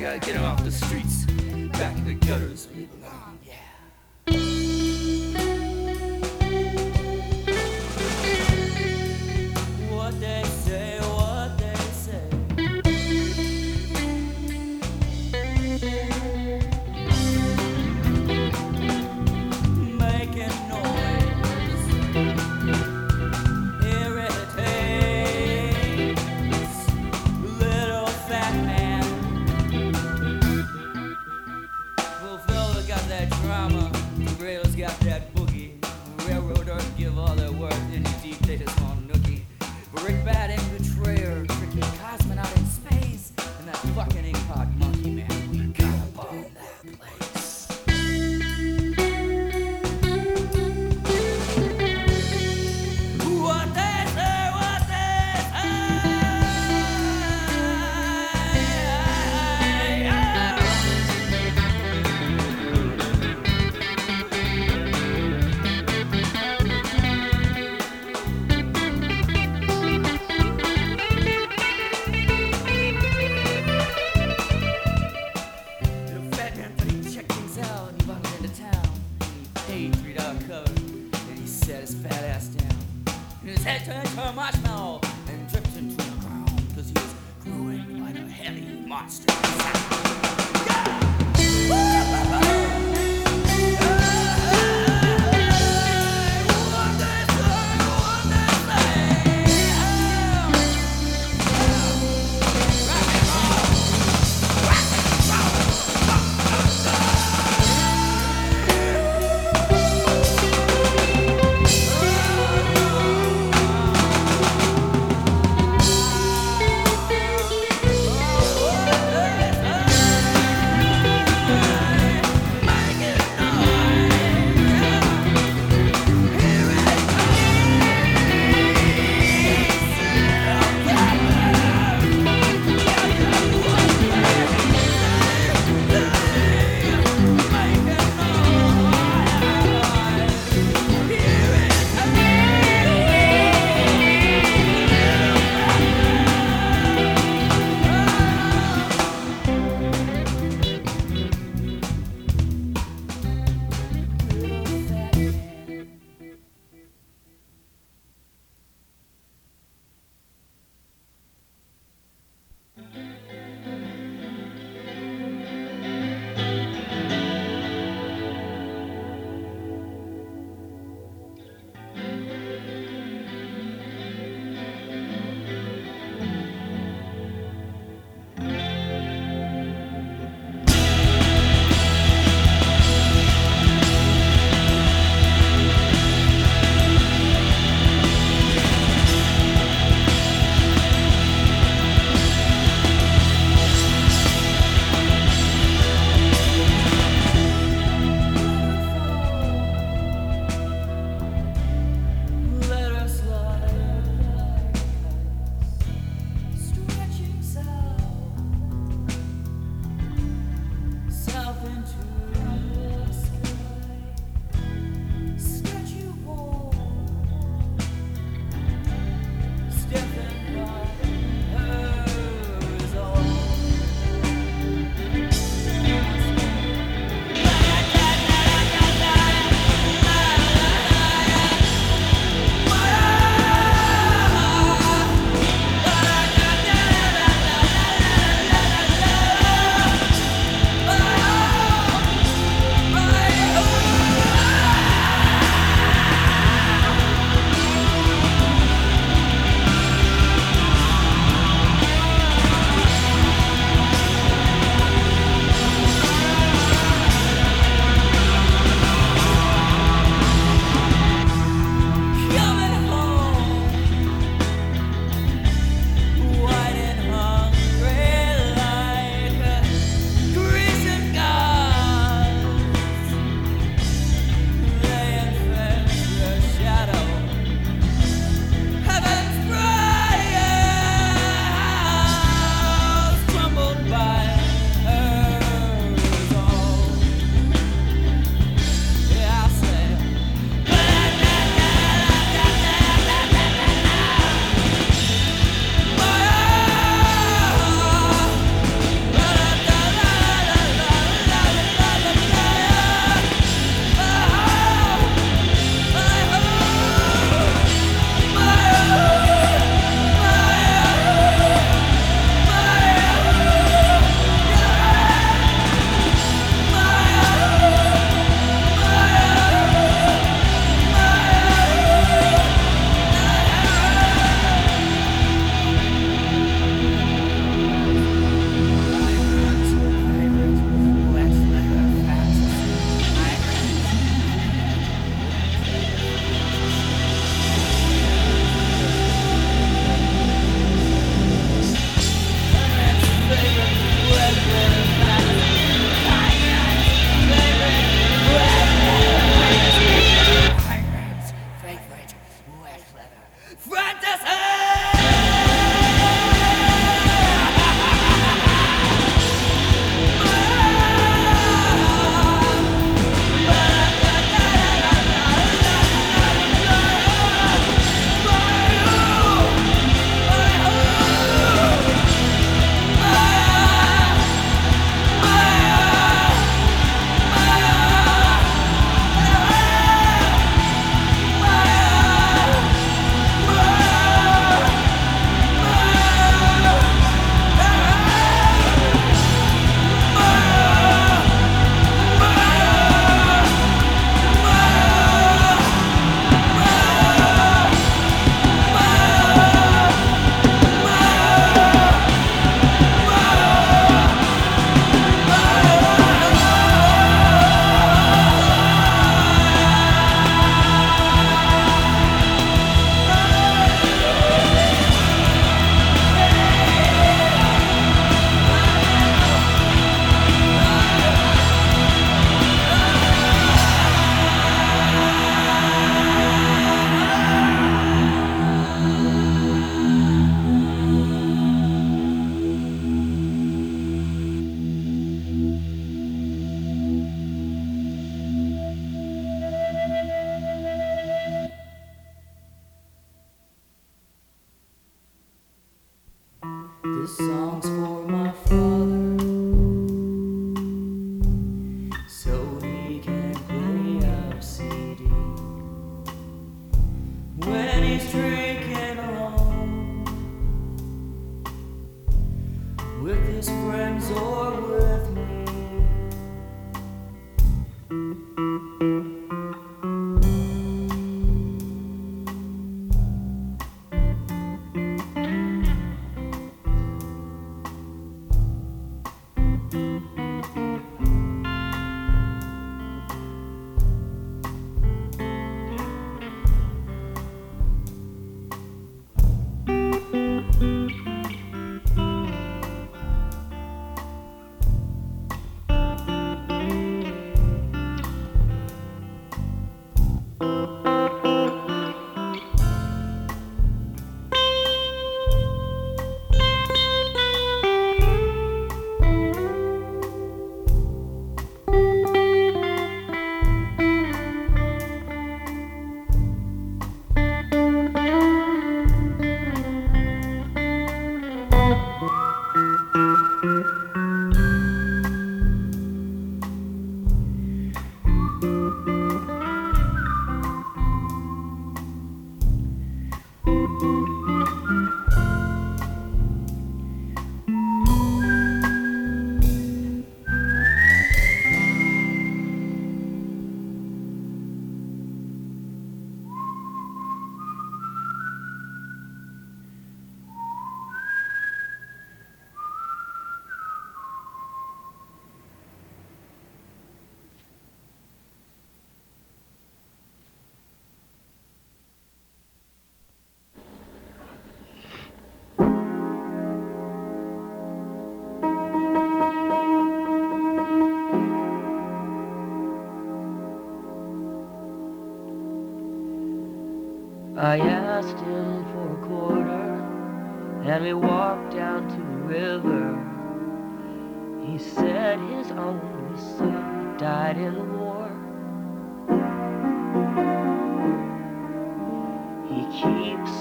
gotta get them off the streets, back in the gutters.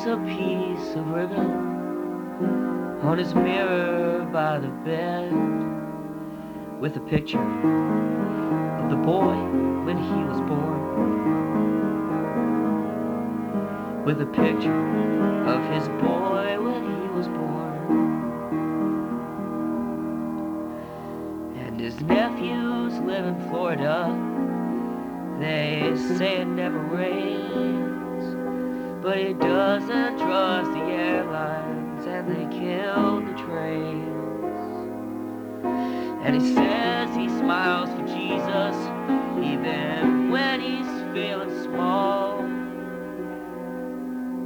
A piece of ribbon on his mirror by the bed with a picture of the boy when he was born. With a picture of his boy when he was born. And his nephews live in Florida. They say it never rains, but he doesn't trust the airlines and they kill the trains. And he says he smiles for Jesus even when he's feeling small.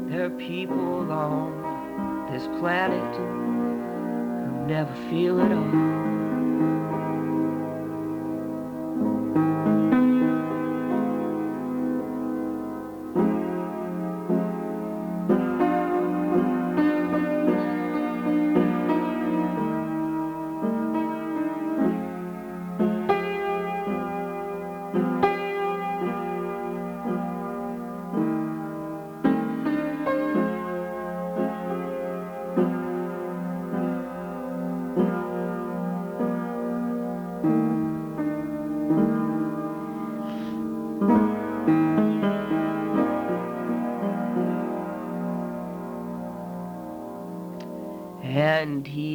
There are people on this planet who never feel at all.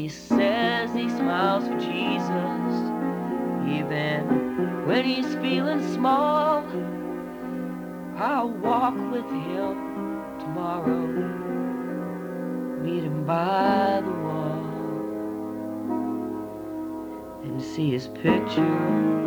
He says he smiles for Jesus, even when he's feeling small. I'll walk with him tomorrow, meet him by the wall, and see his picture